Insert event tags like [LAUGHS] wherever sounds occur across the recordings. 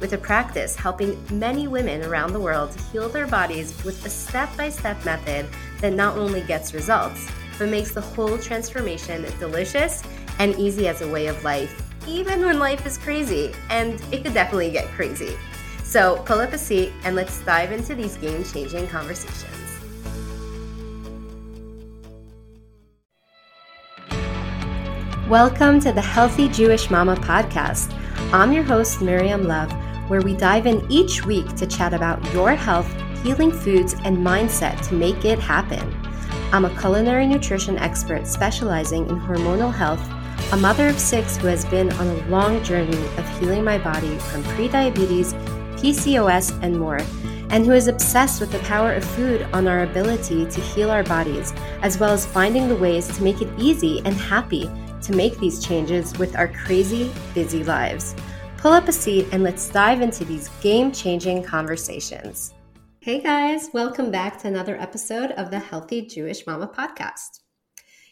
with a practice helping many women around the world heal their bodies with a step by step method that not only gets results, but makes the whole transformation delicious and easy as a way of life, even when life is crazy. And it could definitely get crazy. So pull up a seat and let's dive into these game changing conversations. Welcome to the Healthy Jewish Mama podcast. I'm your host, Miriam Love where we dive in each week to chat about your health, healing foods, and mindset to make it happen. I'm a culinary nutrition expert specializing in hormonal health, a mother of six who has been on a long journey of healing my body from prediabetes, PCOS, and more, and who is obsessed with the power of food on our ability to heal our bodies, as well as finding the ways to make it easy and happy to make these changes with our crazy, busy lives. Pull up a seat and let's dive into these game changing conversations. Hey guys, welcome back to another episode of the Healthy Jewish Mama podcast.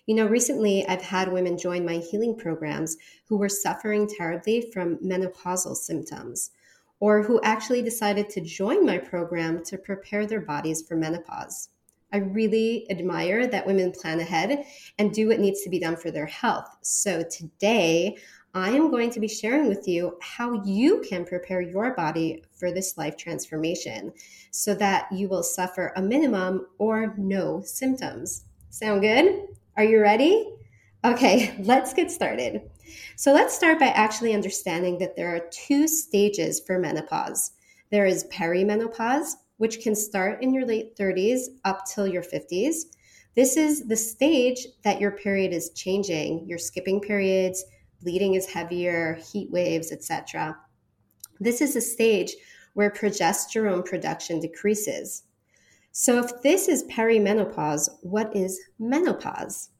You know, recently I've had women join my healing programs who were suffering terribly from menopausal symptoms or who actually decided to join my program to prepare their bodies for menopause. I really admire that women plan ahead and do what needs to be done for their health. So today, I am going to be sharing with you how you can prepare your body for this life transformation so that you will suffer a minimum or no symptoms. Sound good? Are you ready? Okay, [LAUGHS] let's get started. So, let's start by actually understanding that there are two stages for menopause there is perimenopause, which can start in your late 30s up till your 50s. This is the stage that your period is changing. You're skipping periods bleeding is heavier, heat waves, etc. This is a stage where progesterone production decreases. So, if this is perimenopause, what is menopause?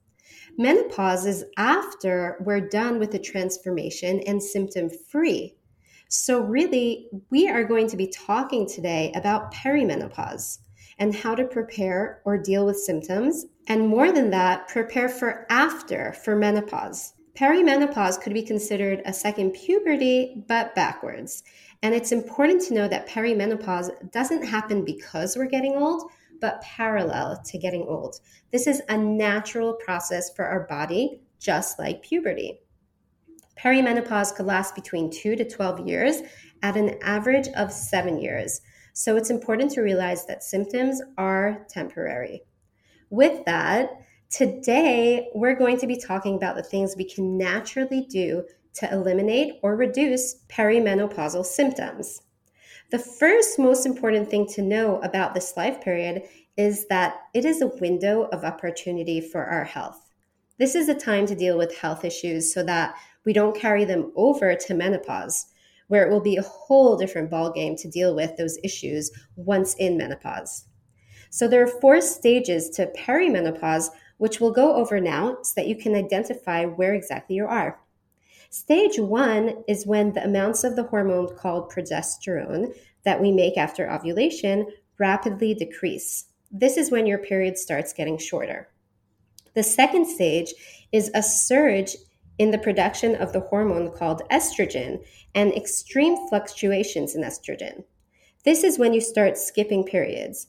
Menopause is after we're done with the transformation and symptom free. So, really, we are going to be talking today about perimenopause and how to prepare or deal with symptoms. And more than that, prepare for after for menopause. Perimenopause could be considered a second puberty, but backwards. And it's important to know that perimenopause doesn't happen because we're getting old, but parallel to getting old. This is a natural process for our body, just like puberty. Perimenopause could last between 2 to 12 years at an average of 7 years. So it's important to realize that symptoms are temporary. With that, Today, we're going to be talking about the things we can naturally do to eliminate or reduce perimenopausal symptoms. The first most important thing to know about this life period is that it is a window of opportunity for our health. This is a time to deal with health issues so that we don't carry them over to menopause, where it will be a whole different ballgame to deal with those issues once in menopause. So there are four stages to perimenopause which we'll go over now so that you can identify where exactly you are. Stage one is when the amounts of the hormone called progesterone that we make after ovulation rapidly decrease. This is when your period starts getting shorter. The second stage is a surge in the production of the hormone called estrogen and extreme fluctuations in estrogen. This is when you start skipping periods.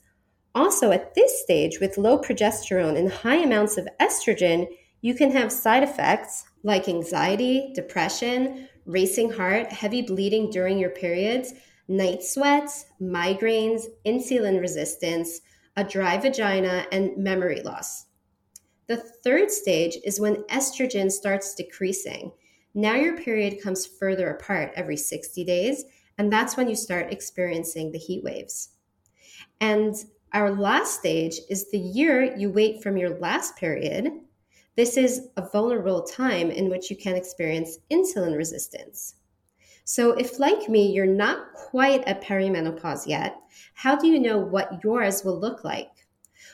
Also, at this stage, with low progesterone and high amounts of estrogen, you can have side effects like anxiety, depression, racing heart, heavy bleeding during your periods, night sweats, migraines, insulin resistance, a dry vagina, and memory loss. The third stage is when estrogen starts decreasing. Now your period comes further apart every 60 days, and that's when you start experiencing the heat waves. And our last stage is the year you wait from your last period. This is a vulnerable time in which you can experience insulin resistance. So, if like me, you're not quite at perimenopause yet, how do you know what yours will look like?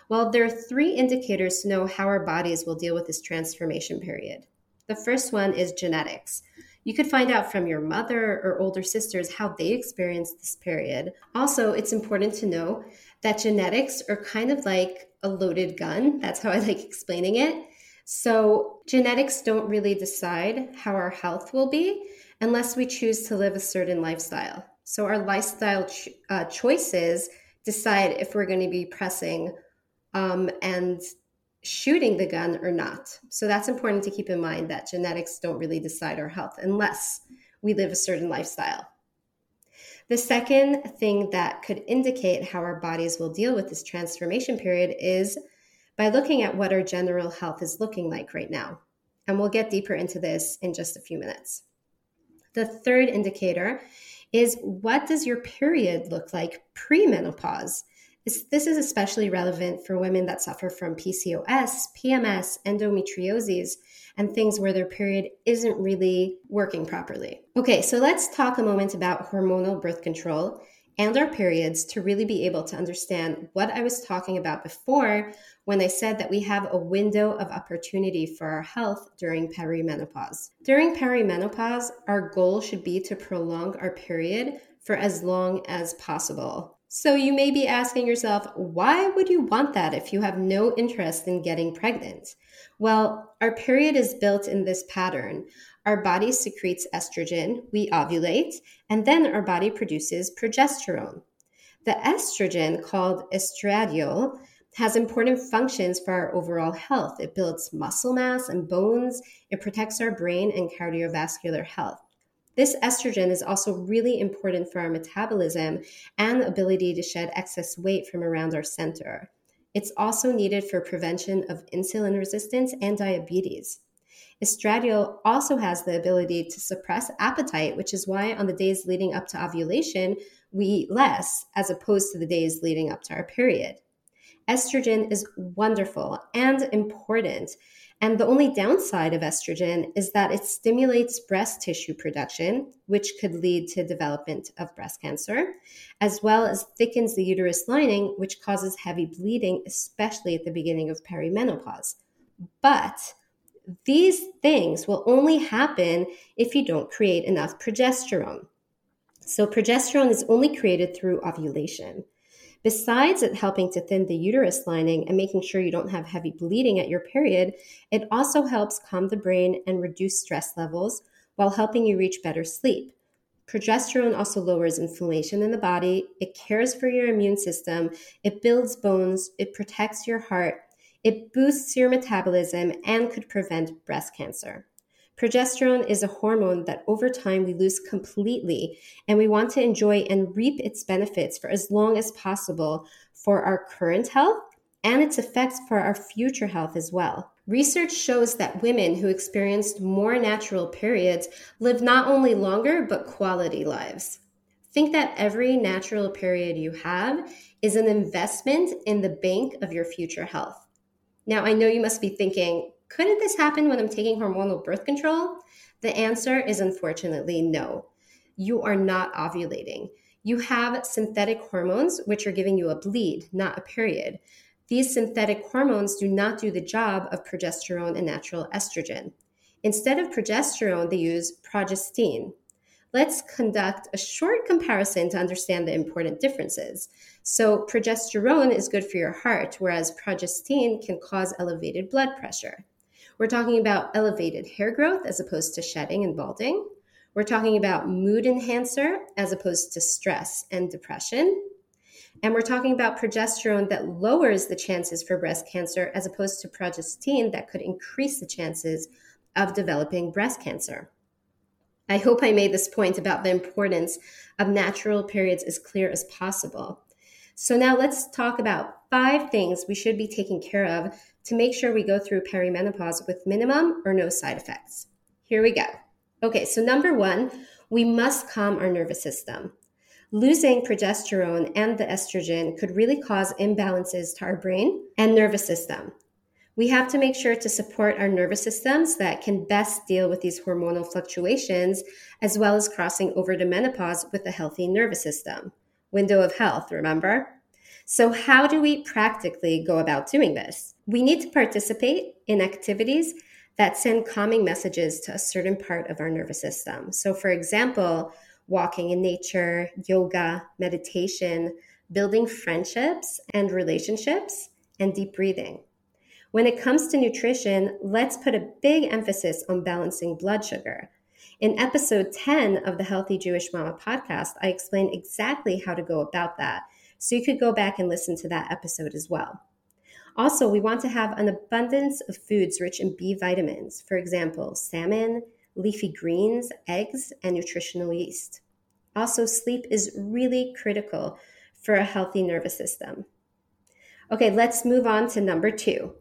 Well, there are three indicators to know how our bodies will deal with this transformation period. The first one is genetics. You could find out from your mother or older sisters how they experienced this period. Also, it's important to know that genetics are kind of like a loaded gun. That's how I like explaining it. So, genetics don't really decide how our health will be unless we choose to live a certain lifestyle. So, our lifestyle ch- uh, choices decide if we're going to be pressing um, and shooting the gun or not. So that's important to keep in mind that genetics don't really decide our health unless we live a certain lifestyle. The second thing that could indicate how our bodies will deal with this transformation period is by looking at what our general health is looking like right now. And we'll get deeper into this in just a few minutes. The third indicator is what does your period look like pre-menopause? This is especially relevant for women that suffer from PCOS, PMS, endometriosis, and things where their period isn't really working properly. Okay, so let's talk a moment about hormonal birth control and our periods to really be able to understand what I was talking about before when I said that we have a window of opportunity for our health during perimenopause. During perimenopause, our goal should be to prolong our period for as long as possible. So you may be asking yourself, why would you want that if you have no interest in getting pregnant? Well, our period is built in this pattern. Our body secretes estrogen, we ovulate, and then our body produces progesterone. The estrogen, called estradiol, has important functions for our overall health. It builds muscle mass and bones, it protects our brain and cardiovascular health. This estrogen is also really important for our metabolism and the ability to shed excess weight from around our center. It's also needed for prevention of insulin resistance and diabetes. Estradiol also has the ability to suppress appetite, which is why on the days leading up to ovulation, we eat less as opposed to the days leading up to our period. Estrogen is wonderful and important and the only downside of estrogen is that it stimulates breast tissue production, which could lead to development of breast cancer, as well as thickens the uterus lining, which causes heavy bleeding, especially at the beginning of perimenopause. But these things will only happen if you don't create enough progesterone. So, progesterone is only created through ovulation. Besides it helping to thin the uterus lining and making sure you don't have heavy bleeding at your period, it also helps calm the brain and reduce stress levels while helping you reach better sleep. Progesterone also lowers inflammation in the body, it cares for your immune system, it builds bones, it protects your heart, it boosts your metabolism, and could prevent breast cancer. Progesterone is a hormone that over time we lose completely, and we want to enjoy and reap its benefits for as long as possible for our current health and its effects for our future health as well. Research shows that women who experienced more natural periods live not only longer, but quality lives. Think that every natural period you have is an investment in the bank of your future health. Now, I know you must be thinking, couldn't this happen when I'm taking hormonal birth control? The answer is unfortunately no. You are not ovulating. You have synthetic hormones, which are giving you a bleed, not a period. These synthetic hormones do not do the job of progesterone and natural estrogen. Instead of progesterone, they use progestin. Let's conduct a short comparison to understand the important differences. So, progesterone is good for your heart, whereas progestin can cause elevated blood pressure. We're talking about elevated hair growth as opposed to shedding and balding. We're talking about mood enhancer as opposed to stress and depression. And we're talking about progesterone that lowers the chances for breast cancer as opposed to progestin that could increase the chances of developing breast cancer. I hope I made this point about the importance of natural periods as clear as possible. So, now let's talk about five things we should be taking care of to make sure we go through perimenopause with minimum or no side effects. Here we go. Okay, so number one, we must calm our nervous system. Losing progesterone and the estrogen could really cause imbalances to our brain and nervous system. We have to make sure to support our nervous systems that can best deal with these hormonal fluctuations, as well as crossing over to menopause with a healthy nervous system. Window of health, remember? So, how do we practically go about doing this? We need to participate in activities that send calming messages to a certain part of our nervous system. So, for example, walking in nature, yoga, meditation, building friendships and relationships, and deep breathing. When it comes to nutrition, let's put a big emphasis on balancing blood sugar. In episode 10 of the Healthy Jewish Mama podcast, I explain exactly how to go about that. So you could go back and listen to that episode as well. Also, we want to have an abundance of foods rich in B vitamins, for example, salmon, leafy greens, eggs, and nutritional yeast. Also, sleep is really critical for a healthy nervous system. Okay, let's move on to number two.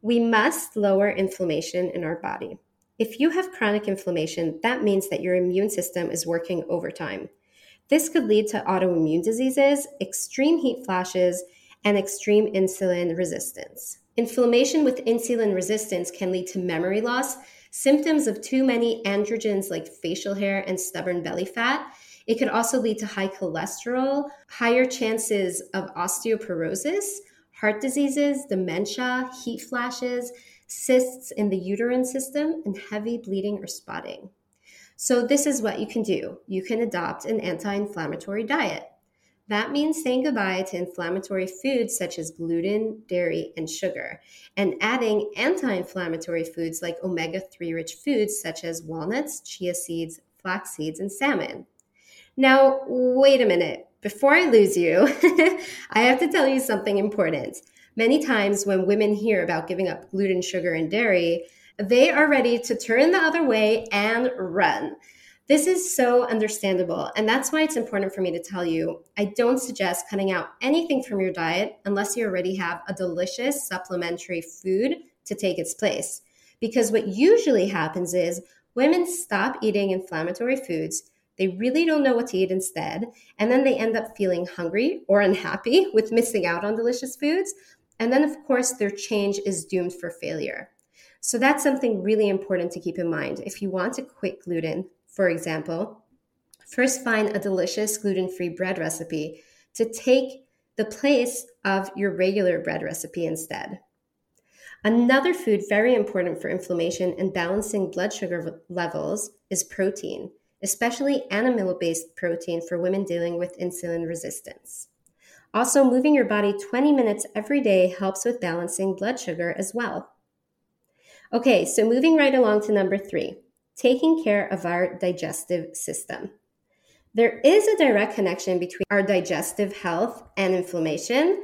We must lower inflammation in our body. If you have chronic inflammation, that means that your immune system is working overtime. This could lead to autoimmune diseases, extreme heat flashes, and extreme insulin resistance. Inflammation with insulin resistance can lead to memory loss, symptoms of too many androgens like facial hair and stubborn belly fat, it could also lead to high cholesterol, higher chances of osteoporosis, heart diseases, dementia, heat flashes, cysts in the uterine system, and heavy bleeding or spotting. So, this is what you can do you can adopt an anti inflammatory diet. That means saying goodbye to inflammatory foods such as gluten, dairy, and sugar, and adding anti inflammatory foods like omega 3 rich foods such as walnuts, chia seeds, flax seeds, and salmon. Now, wait a minute. Before I lose you, [LAUGHS] I have to tell you something important. Many times when women hear about giving up gluten, sugar, and dairy, they are ready to turn the other way and run. This is so understandable, and that's why it's important for me to tell you I don't suggest cutting out anything from your diet unless you already have a delicious supplementary food to take its place. Because what usually happens is women stop eating inflammatory foods they really don't know what to eat instead. And then they end up feeling hungry or unhappy [LAUGHS] with missing out on delicious foods. And then, of course, their change is doomed for failure. So that's something really important to keep in mind. If you want to quit gluten, for example, first find a delicious gluten free bread recipe to take the place of your regular bread recipe instead. Another food very important for inflammation and balancing blood sugar levels is protein especially animal based protein for women dealing with insulin resistance. Also, moving your body 20 minutes every day helps with balancing blood sugar as well. Okay, so moving right along to number three taking care of our digestive system. There is a direct connection between our digestive health and inflammation,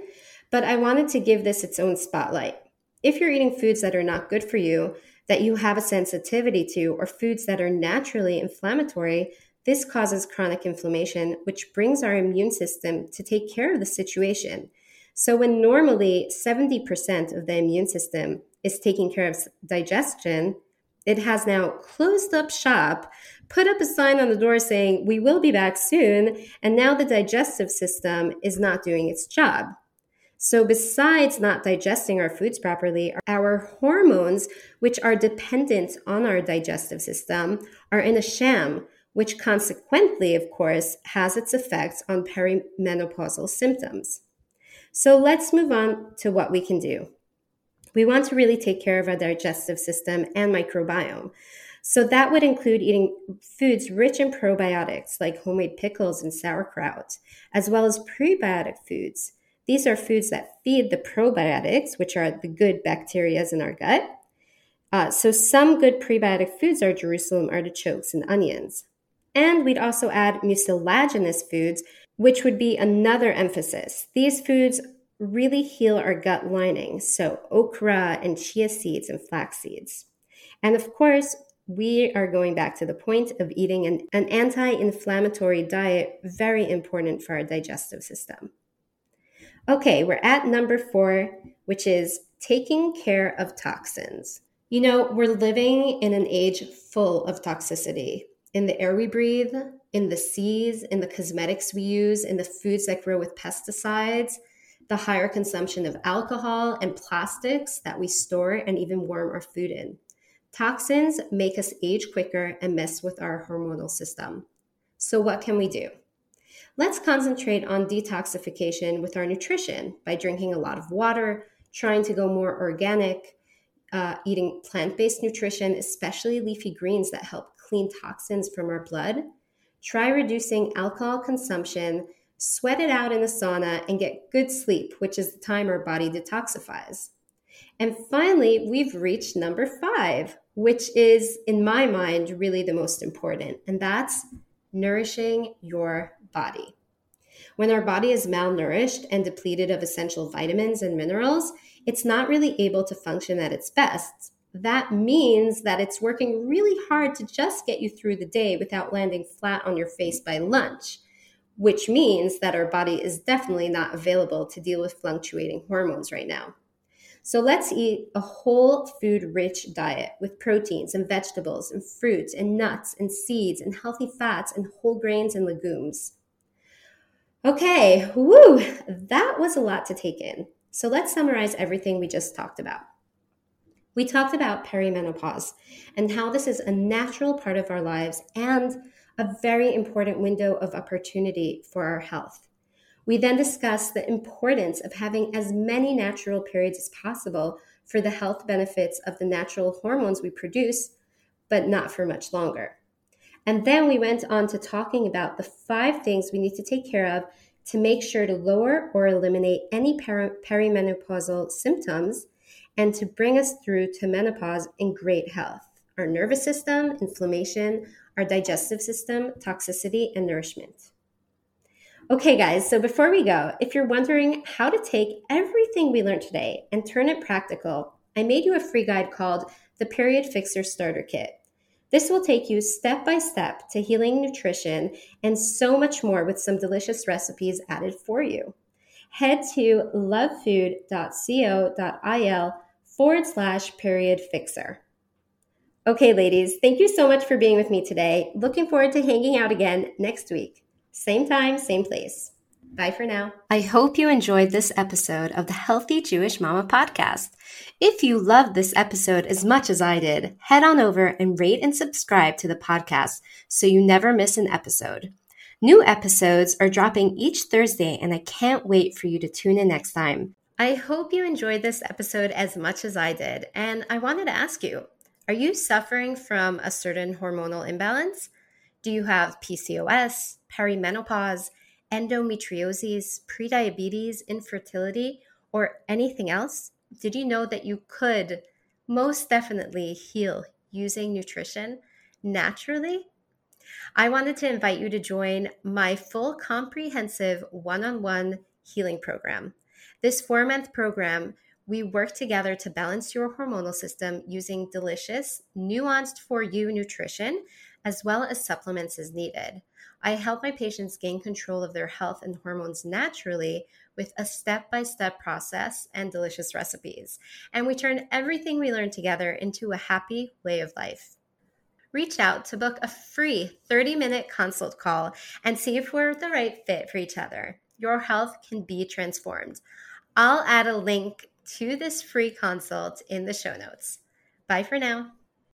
but I wanted to give this its own spotlight. If you're eating foods that are not good for you, that you have a sensitivity to or foods that are naturally inflammatory, this causes chronic inflammation, which brings our immune system to take care of the situation. So, when normally 70% of the immune system is taking care of digestion, it has now closed up shop, put up a sign on the door saying, We will be back soon. And now the digestive system is not doing its job. So, besides not digesting our foods properly, our hormones, which are dependent on our digestive system, are in a sham, which consequently, of course, has its effects on perimenopausal symptoms. So, let's move on to what we can do. We want to really take care of our digestive system and microbiome. So, that would include eating foods rich in probiotics like homemade pickles and sauerkraut, as well as prebiotic foods these are foods that feed the probiotics, which are the good bacteria in our gut. Uh, so, some good prebiotic foods are Jerusalem artichokes and onions. And we'd also add mucilaginous foods, which would be another emphasis. These foods really heal our gut lining, so okra and chia seeds and flax seeds. And of course, we are going back to the point of eating an, an anti inflammatory diet, very important for our digestive system. Okay, we're at number four, which is taking care of toxins. You know, we're living in an age full of toxicity in the air we breathe, in the seas, in the cosmetics we use, in the foods that grow with pesticides, the higher consumption of alcohol and plastics that we store and even warm our food in. Toxins make us age quicker and mess with our hormonal system. So, what can we do? let's concentrate on detoxification with our nutrition by drinking a lot of water, trying to go more organic, uh, eating plant based nutrition, especially leafy greens that help clean toxins from our blood. Try reducing alcohol consumption, sweat it out in the sauna, and get good sleep, which is the time our body detoxifies. And finally, we've reached number five, which is, in my mind, really the most important, and that's nourishing your body. When our body is malnourished and depleted of essential vitamins and minerals, it's not really able to function at its best. That means that it's working really hard to just get you through the day without landing flat on your face by lunch, which means that our body is definitely not available to deal with fluctuating hormones right now. So let's eat a whole food rich diet with proteins and vegetables and fruits and nuts and seeds and healthy fats and whole grains and legumes. Okay, woo, that was a lot to take in. So let's summarize everything we just talked about. We talked about perimenopause and how this is a natural part of our lives and a very important window of opportunity for our health. We then discussed the importance of having as many natural periods as possible for the health benefits of the natural hormones we produce, but not for much longer. And then we went on to talking about the five things we need to take care of to make sure to lower or eliminate any peri- perimenopausal symptoms and to bring us through to menopause in great health our nervous system, inflammation, our digestive system, toxicity, and nourishment. Okay, guys, so before we go, if you're wondering how to take everything we learned today and turn it practical, I made you a free guide called the Period Fixer Starter Kit. This will take you step by step to healing nutrition and so much more with some delicious recipes added for you. Head to lovefood.co.il forward slash period fixer. Okay, ladies, thank you so much for being with me today. Looking forward to hanging out again next week. Same time, same place. Bye for now. I hope you enjoyed this episode of the Healthy Jewish Mama podcast. If you loved this episode as much as I did, head on over and rate and subscribe to the podcast so you never miss an episode. New episodes are dropping each Thursday, and I can't wait for you to tune in next time. I hope you enjoyed this episode as much as I did, and I wanted to ask you are you suffering from a certain hormonal imbalance? Do you have PCOS, perimenopause, endometriosis, prediabetes, infertility, or anything else? Did you know that you could most definitely heal using nutrition naturally? I wanted to invite you to join my full comprehensive one on one healing program. This four month program we work together to balance your hormonal system using delicious, nuanced for you nutrition, as well as supplements as needed. I help my patients gain control of their health and hormones naturally with a step by step process and delicious recipes. And we turn everything we learn together into a happy way of life. Reach out to book a free 30 minute consult call and see if we're the right fit for each other. Your health can be transformed. I'll add a link to this free consult in the show notes. Bye for now.